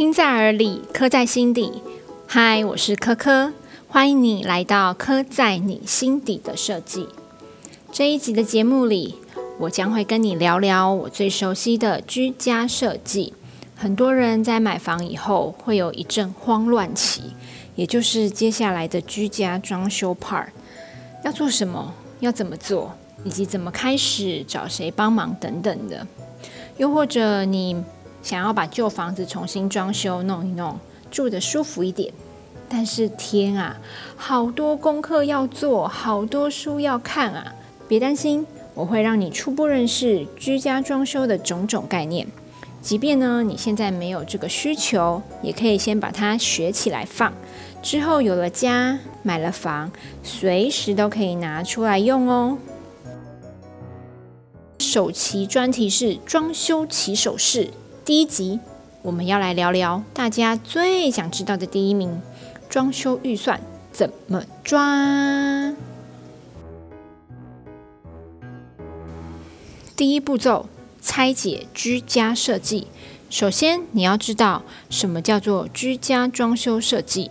听在耳里，刻在心底。嗨，我是科科，欢迎你来到刻在你心底的设计。这一集的节目里，我将会跟你聊聊我最熟悉的居家设计。很多人在买房以后会有一阵慌乱期，也就是接下来的居家装修 part，要做什么，要怎么做，以及怎么开始，找谁帮忙等等的。又或者你。想要把旧房子重新装修弄一弄，住得舒服一点。但是天啊，好多功课要做，好多书要看啊！别担心，我会让你初步认识居家装修的种种概念。即便呢你现在没有这个需求，也可以先把它学起来放。之后有了家，买了房，随时都可以拿出来用哦。首期专题是装修起手式。第一集，我们要来聊聊大家最想知道的第一名：装修预算怎么抓？第一步骤，拆解居家设计。首先，你要知道什么叫做居家装修设计。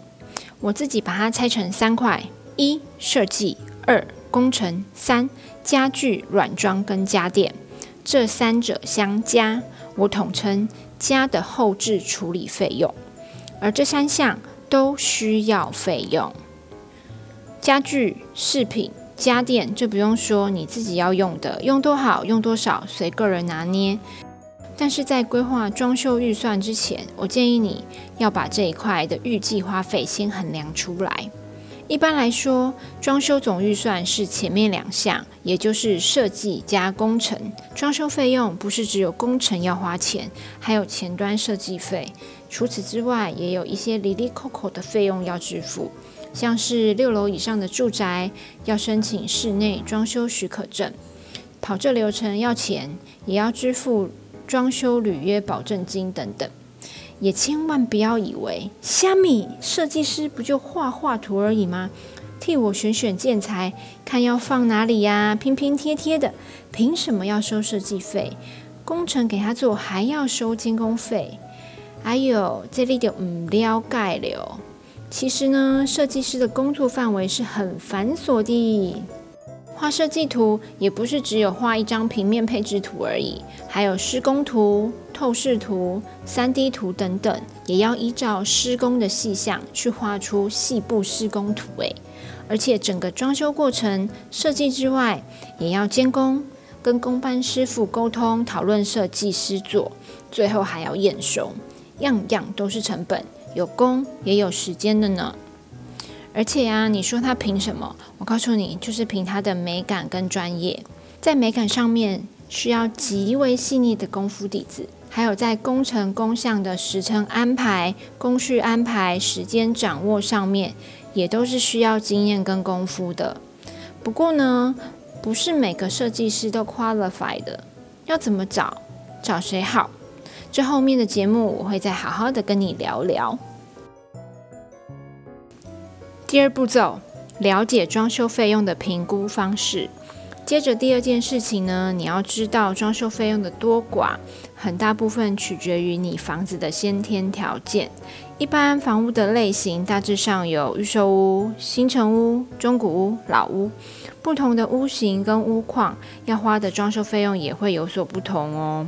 我自己把它拆成三块：一、设计；二、工程；三、家具、软装跟家电。这三者相加。我统称家的后置处理费用，而这三项都需要费用。家具、饰品、家电，这不用说，你自己要用的，用多好用多少随个人拿捏。但是在规划装修预算之前，我建议你要把这一块的预计花费先衡量出来。一般来说，装修总预算是前面两项，也就是设计加工程。装修费用不是只有工程要花钱，还有前端设计费。除此之外，也有一些离离扣扣的费用要支付，像是六楼以上的住宅要申请室内装修许可证，跑这流程要钱，也要支付装修履约保证金等等。也千万不要以为虾米设计师不就画画图而已吗？替我选选建材，看要放哪里呀，拼拼贴贴的，凭什么要收设计费？工程给他做还要收监工费？哎呦，这里就唔了解了。其实呢，设计师的工作范围是很繁琐的。画设计图也不是只有画一张平面配置图而已，还有施工图、透视图、三 D 图等等，也要依照施工的细项去画出细部施工图。诶，而且整个装修过程设计之外，也要监工，跟工班师傅沟通讨论设计师做，最后还要验收，样样都是成本，有工也有时间的呢。而且呀，你说他凭什么？我告诉你，就是凭他的美感跟专业。在美感上面需要极为细腻的功夫底子，还有在工程工项的时程安排、工序安排、时间掌握上面，也都是需要经验跟功夫的。不过呢，不是每个设计师都 qualified 的，要怎么找？找谁好？这后面的节目我会再好好的跟你聊聊。第二步骤，了解装修费用的评估方式。接着第二件事情呢，你要知道装修费用的多寡，很大部分取决于你房子的先天条件。一般房屋的类型大致上有预售屋、新城屋、中古屋、老屋。不同的屋型跟屋况，要花的装修费用也会有所不同哦。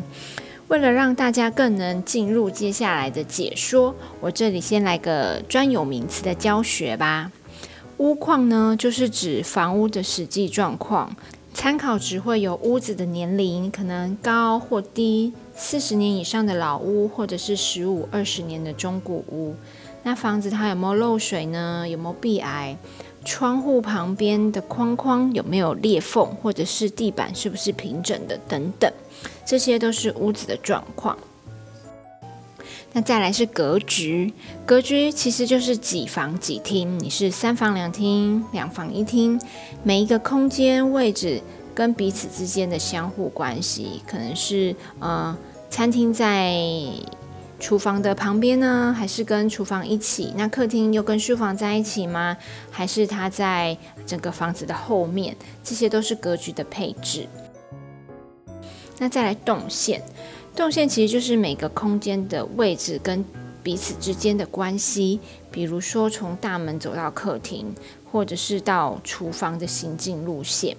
为了让大家更能进入接下来的解说，我这里先来个专有名词的教学吧。屋况呢，就是指房屋的实际状况，参考值会有屋子的年龄，可能高或低，四十年以上的老屋，或者是十五二十年的中古屋。那房子它有没有漏水呢？有没有壁癌？窗户旁边的框框有没有裂缝，或者是地板是不是平整的等等，这些都是屋子的状况。那再来是格局，格局其实就是几房几厅，你是三房两厅、两房一厅，每一个空间位置跟彼此之间的相互关系，可能是呃餐厅在厨房的旁边呢，还是跟厨房一起？那客厅又跟书房在一起吗？还是它在整个房子的后面？这些都是格局的配置。那再来动线。动线其实就是每个空间的位置跟彼此之间的关系，比如说从大门走到客厅，或者是到厨房的行进路线。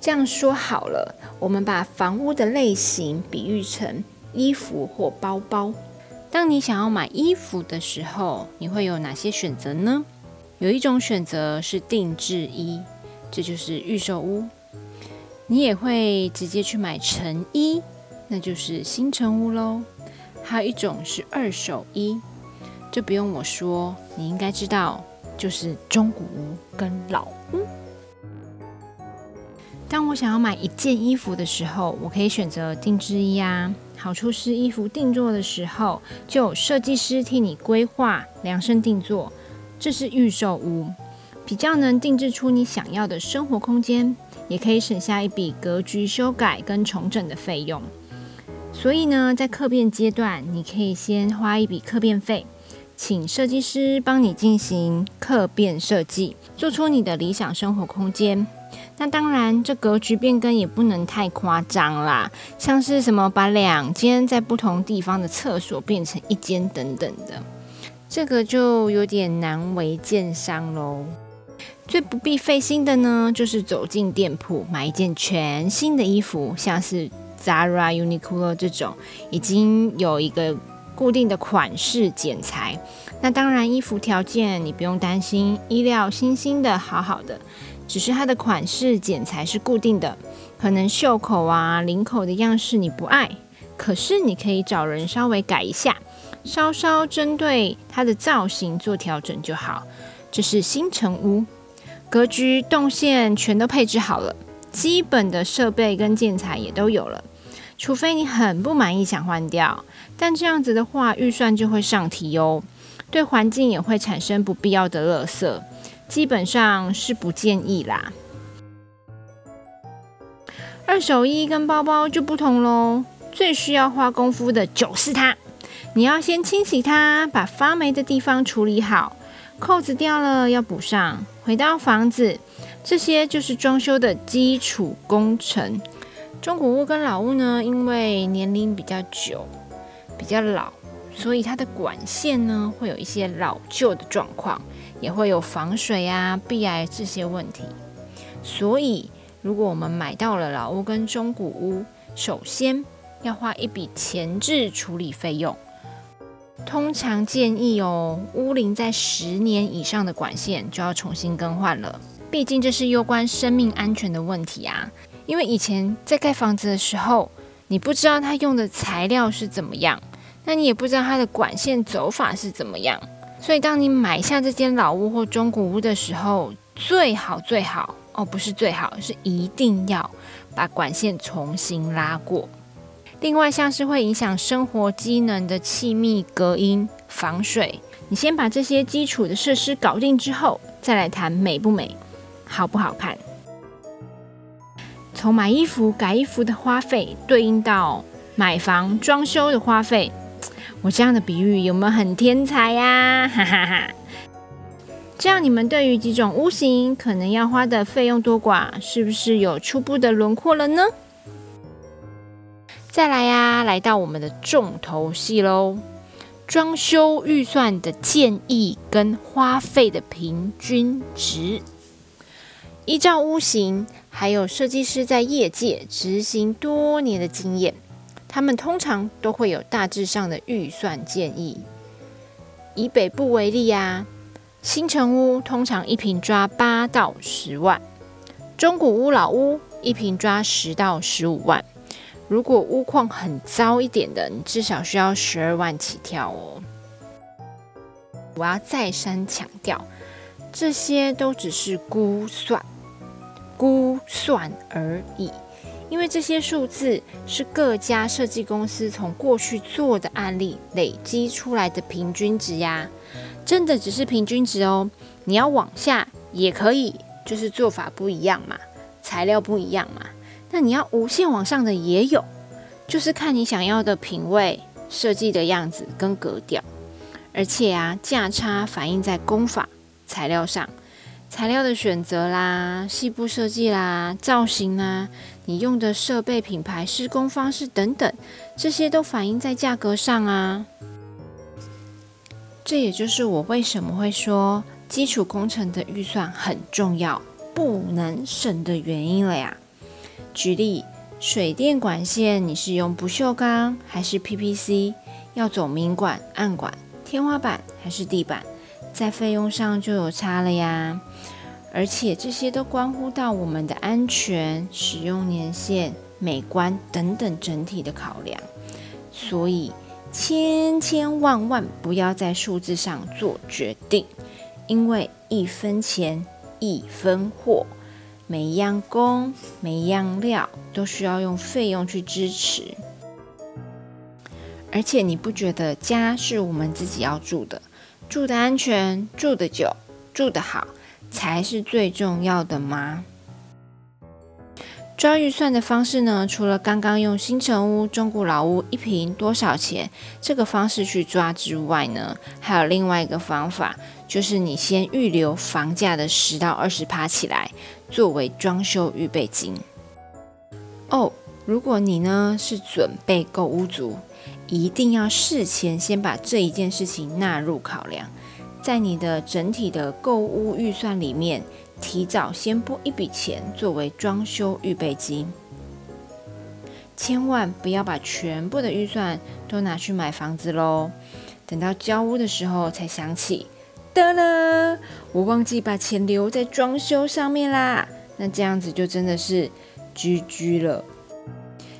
这样说好了，我们把房屋的类型比喻成衣服或包包。当你想要买衣服的时候，你会有哪些选择呢？有一种选择是定制衣，这就是预售屋。你也会直接去买成衣，那就是新成屋喽。还有一种是二手衣，这不用我说，你应该知道，就是中古屋跟老屋。当我想要买一件衣服的时候，我可以选择定制衣啊。好处是衣服定做的时候，就有设计师替你规划量身定做。这是预售屋，比较能定制出你想要的生活空间，也可以省下一笔格局修改跟重整的费用。所以呢，在客变阶段，你可以先花一笔客变费，请设计师帮你进行客变设计，做出你的理想生活空间。那当然，这格局变更也不能太夸张啦，像是什么把两间在不同地方的厕所变成一间等等的，这个就有点难为建商喽。最不必费心的呢，就是走进店铺买一件全新的衣服，像是 Zara、Uniqlo 这种，已经有一个固定的款式剪裁。那当然，衣服条件你不用担心，衣料新新的，好好的。只是它的款式剪裁是固定的，可能袖口啊、领口的样式你不爱，可是你可以找人稍微改一下，稍稍针对它的造型做调整就好。这是新城屋，格局、动线全都配置好了，基本的设备跟建材也都有了，除非你很不满意想换掉，但这样子的话预算就会上提哦，对环境也会产生不必要的垃圾。基本上是不建议啦。二手衣跟包包就不同喽，最需要花功夫的就是它。你要先清洗它，把发霉的地方处理好，扣子掉了要补上。回到房子，这些就是装修的基础工程。中古屋跟老屋呢，因为年龄比较久、比较老，所以它的管线呢会有一些老旧的状况。也会有防水啊、壁癌这些问题，所以如果我们买到了老屋跟中古屋，首先要花一笔前置处理费用。通常建议哦，屋龄在十年以上的管线就要重新更换了，毕竟这是攸关生命安全的问题啊。因为以前在盖房子的时候，你不知道它用的材料是怎么样，那你也不知道它的管线走法是怎么样。所以，当你买下这间老屋或中古屋的时候，最好最好哦，不是最好，是一定要把管线重新拉过。另外，像是会影响生活机能的气密隔音、防水，你先把这些基础的设施搞定之后，再来谈美不美、好不好看。从买衣服、改衣服的花费，对应到买房装修的花费。我这样的比喻有没有很天才呀？哈哈哈！这样你们对于几种屋型可能要花的费用多寡，是不是有初步的轮廓了呢？再来呀，来到我们的重头戏喽，装修预算的建议跟花费的平均值，依照屋型，还有设计师在业界执行多年的经验。他们通常都会有大致上的预算建议。以北部为例啊，新城屋通常一平抓八到十万，中古屋、老屋一平抓十到十五万。如果屋况很糟一点的，你至少需要十二万起跳哦。我要再三强调，这些都只是估算，估算而已。因为这些数字是各家设计公司从过去做的案例累积出来的平均值呀，真的只是平均值哦。你要往下也可以，就是做法不一样嘛，材料不一样嘛。那你要无限往上的也有，就是看你想要的品味、设计的样子跟格调，而且啊，价差反映在工法、材料上，材料的选择啦、细部设计啦、造型啦。你用的设备品牌、施工方式等等，这些都反映在价格上啊。这也就是我为什么会说基础工程的预算很重要，不能省的原因了呀。举例，水电管线你是用不锈钢还是 PPC？要走明管、暗管、天花板还是地板，在费用上就有差了呀。而且这些都关乎到我们的安全、使用年限、美观等等整体的考量，所以。千千万万不要在数字上做决定，因为一分钱一分货，每一样工、每一样料都需要用费用去支持。而且你不觉得家是我们自己要住的，住的安全、住的久、住的好才是最重要的吗？抓预算的方式呢？除了刚刚用新城屋、中古老屋一平多少钱这个方式去抓之外呢，还有另外一个方法，就是你先预留房价的十到二十趴起来，作为装修预备金。哦，如果你呢是准备购屋族，一定要事前先把这一件事情纳入考量，在你的整体的购屋预算里面。提早先拨一笔钱作为装修预备金，千万不要把全部的预算都拿去买房子喽。等到交屋的时候才想起，得了，我忘记把钱留在装修上面啦。那这样子就真的是居居了。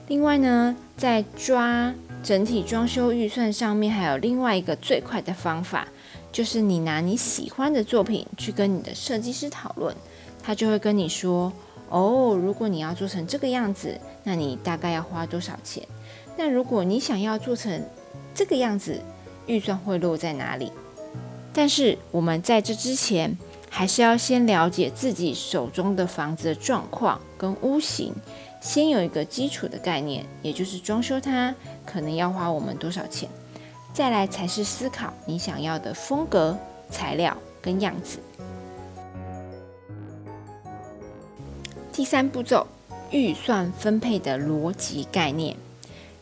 另外呢，在抓整体装修预算上面，还有另外一个最快的方法。就是你拿你喜欢的作品去跟你的设计师讨论，他就会跟你说：哦，如果你要做成这个样子，那你大概要花多少钱？那如果你想要做成这个样子，预算会落在哪里？但是我们在这之前，还是要先了解自己手中的房子的状况跟屋型，先有一个基础的概念，也就是装修它可能要花我们多少钱。再来才是思考你想要的风格、材料跟样子。第三步骤，预算分配的逻辑概念。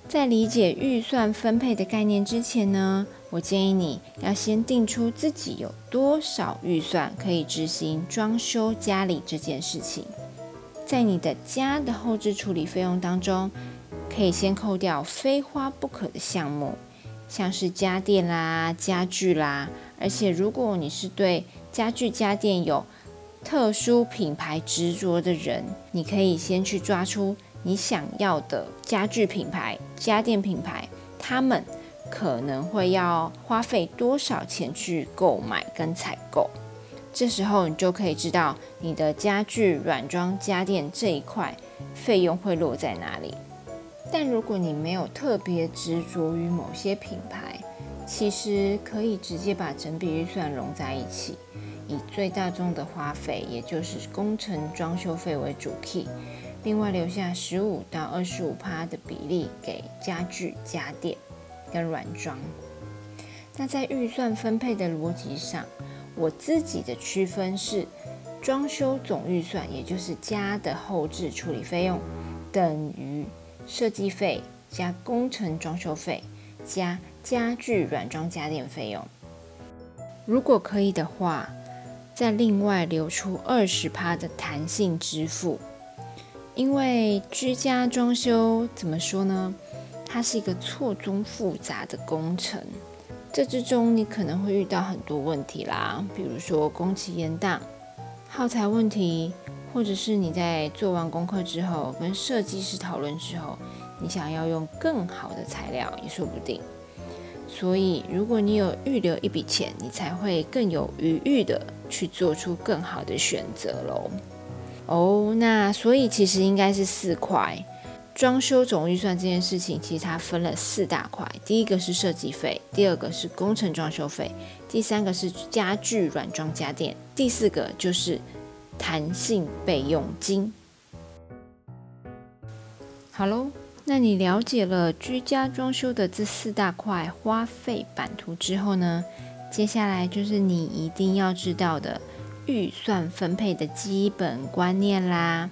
在理解预算分配的概念之前呢，我建议你要先定出自己有多少预算可以执行装修家里这件事情。在你的家的后置处理费用当中，可以先扣掉非花不可的项目。像是家电啦、家具啦，而且如果你是对家具家电有特殊品牌执着的人，你可以先去抓出你想要的家具品牌、家电品牌，他们可能会要花费多少钱去购买跟采购。这时候你就可以知道你的家具软装家电这一块费用会落在哪里。但如果你没有特别执着于某些品牌，其实可以直接把整笔预算融在一起，以最大宗的花费，也就是工程装修费为主 key，另外留下十五到二十五趴的比例给家具家电跟软装。那在预算分配的逻辑上，我自己的区分是：装修总预算，也就是家的后置处理费用，等于。设计费加工程装修费加家具软装家电费用，如果可以的话，再另外留出二十趴的弹性支付。因为居家装修怎么说呢？它是一个错综复杂的工程，这之中你可能会遇到很多问题啦，比如说工期延宕、耗材问题。或者是你在做完功课之后，跟设计师讨论之后，你想要用更好的材料也说不定。所以，如果你有预留一笔钱，你才会更有余裕的去做出更好的选择喽。哦，那所以其实应该是四块装修总预算这件事情，其实它分了四大块。第一个是设计费，第二个是工程装修费，第三个是家具软装家电，第四个就是。弹性备用金。好喽，那你了解了居家装修的这四大块花费版图之后呢？接下来就是你一定要知道的预算分配的基本观念啦。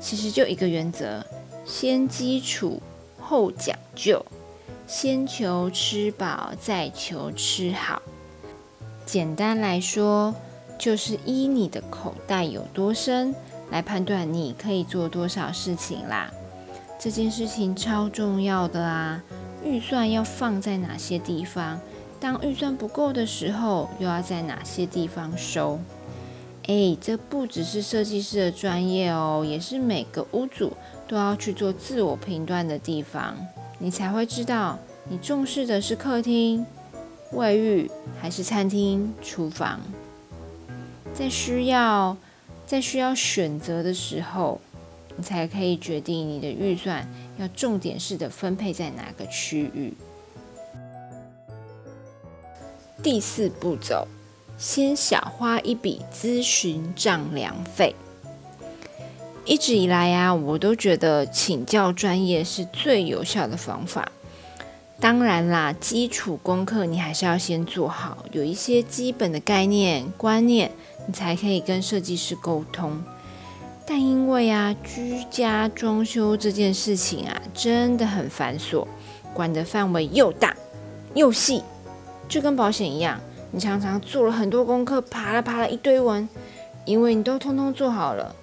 其实就一个原则：先基础后讲究，先求吃饱再求吃好。简单来说，就是依你的口袋有多深来判断你可以做多少事情啦。这件事情超重要的啊！预算要放在哪些地方？当预算不够的时候，又要在哪些地方收？哎，这不只是设计师的专业哦，也是每个屋主都要去做自我评断的地方。你才会知道，你重视的是客厅、卫浴，还是餐厅、厨房。在需要在需要选择的时候。你才可以决定你的预算要重点式的分配在哪个区域。第四步骤，先小花一笔咨询丈量费。一直以来呀，我都觉得请教专业是最有效的方法。当然啦，基础功课你还是要先做好，有一些基本的概念观念，你才可以跟设计师沟通。但因为啊，居家装修这件事情啊，真的很繁琐，管的范围又大又细，就跟保险一样，你常常做了很多功课，爬了爬了一堆文，因为你都通通做好了，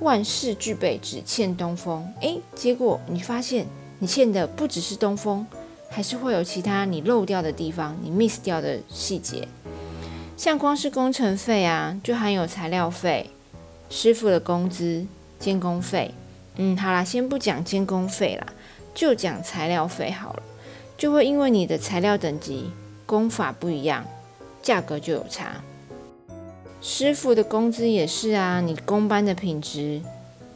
万事俱备，只欠东风。诶，结果你发现你欠的不只是东风，还是会有其他你漏掉的地方，你 miss 掉的细节，像光是工程费啊，就含有材料费。师傅的工资、监工费，嗯，好啦，先不讲监工费啦，就讲材料费好了。就会因为你的材料等级、工法不一样，价格就有差。师傅的工资也是啊，你工班的品质、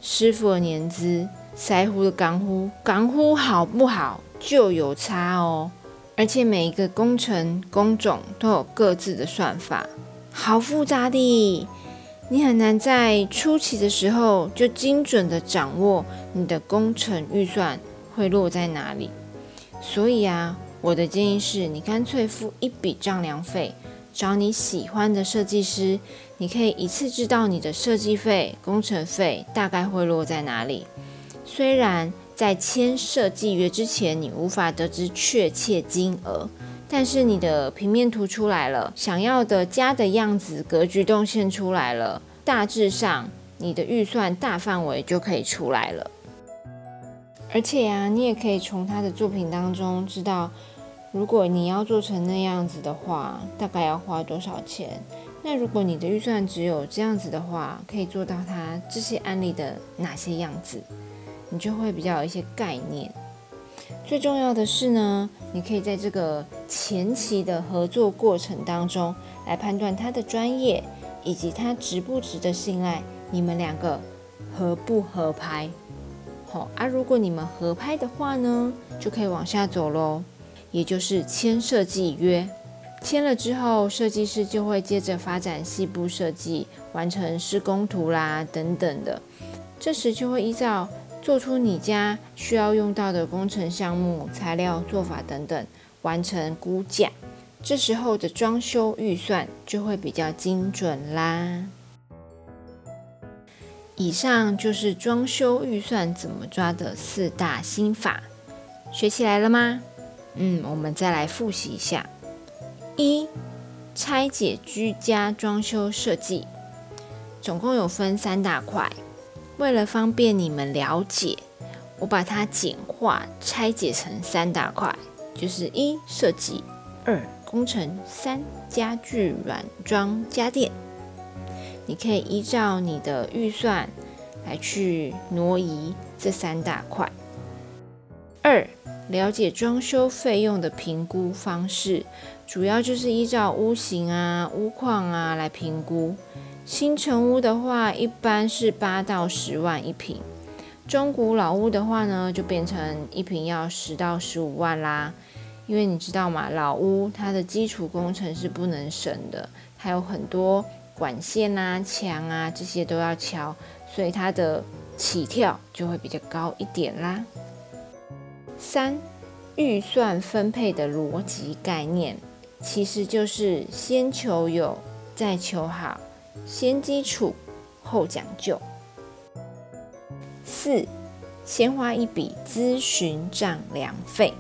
师傅的年资、腮胡的港呼、港呼好不好就有差哦。而且每一个工程工种都有各自的算法，好复杂的。你很难在初期的时候就精准的掌握你的工程预算会落在哪里，所以啊，我的建议是你干脆付一笔丈量费，找你喜欢的设计师，你可以一次知道你的设计费、工程费大概会落在哪里。虽然在签设计约之前，你无法得知确切金额。但是你的平面图出来了，想要的家的样子、格局动线出来了，大致上你的预算大范围就可以出来了。而且呀，你也可以从他的作品当中知道，如果你要做成那样子的话，大概要花多少钱。那如果你的预算只有这样子的话，可以做到他这些案例的哪些样子，你就会比较有一些概念。最重要的是呢，你可以在这个前期的合作过程当中来判断他的专业以及他值不值得信赖，你们两个合不合拍？好啊，如果你们合拍的话呢，就可以往下走喽，也就是签设计约。签了之后，设计师就会接着发展细部设计，完成施工图啦等等的，这时就会依照。做出你家需要用到的工程项目、材料、做法等等，完成估价，这时候的装修预算就会比较精准啦。以上就是装修预算怎么抓的四大心法，学起来了吗？嗯，我们再来复习一下：一、拆解居家装修设计，总共有分三大块。为了方便你们了解，我把它简化拆解成三大块，就是一设计、二工程、三家具软装家电。你可以依照你的预算来去挪移这三大块。二了解装修费用的评估方式，主要就是依照屋型啊、屋况啊来评估。新城屋的话，一般是八到十万一平；中古老屋的话呢，就变成一平要十到十五万啦。因为你知道嘛，老屋它的基础工程是不能省的，还有很多管线啊、墙啊这些都要敲，所以它的起跳就会比较高一点啦。三、预算分配的逻辑概念，其实就是先求有，再求好。先基础后讲究。四，先花一笔咨询丈量费，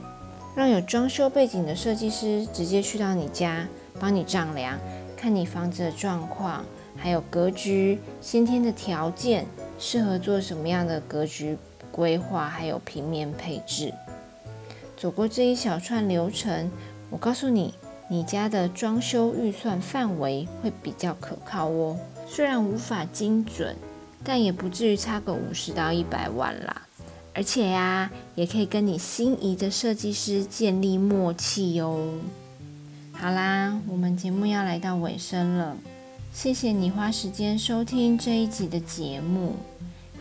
让有装修背景的设计师直接去到你家，帮你丈量，看你房子的状况，还有格局、先天的条件，适合做什么样的格局规划，还有平面配置。走过这一小串流程，我告诉你，你家的装修预算范围会比较可靠哦。虽然无法精准，但也不至于差个五十到一百万啦。而且呀，也可以跟你心仪的设计师建立默契哟。好啦，我们节目要来到尾声了，谢谢你花时间收听这一集的节目。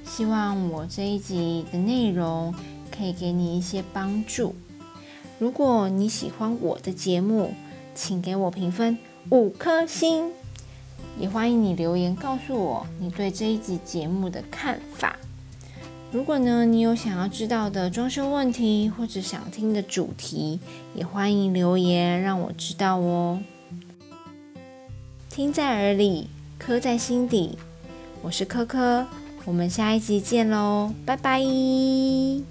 希望我这一集的内容可以给你一些帮助。如果你喜欢我的节目，请给我评分五颗星，也欢迎你留言告诉我你对这一集节目的看法。如果呢，你有想要知道的装修问题或者想听的主题，也欢迎留言让我知道哦。听在耳里，刻在心底。我是科科，我们下一集见喽，拜拜。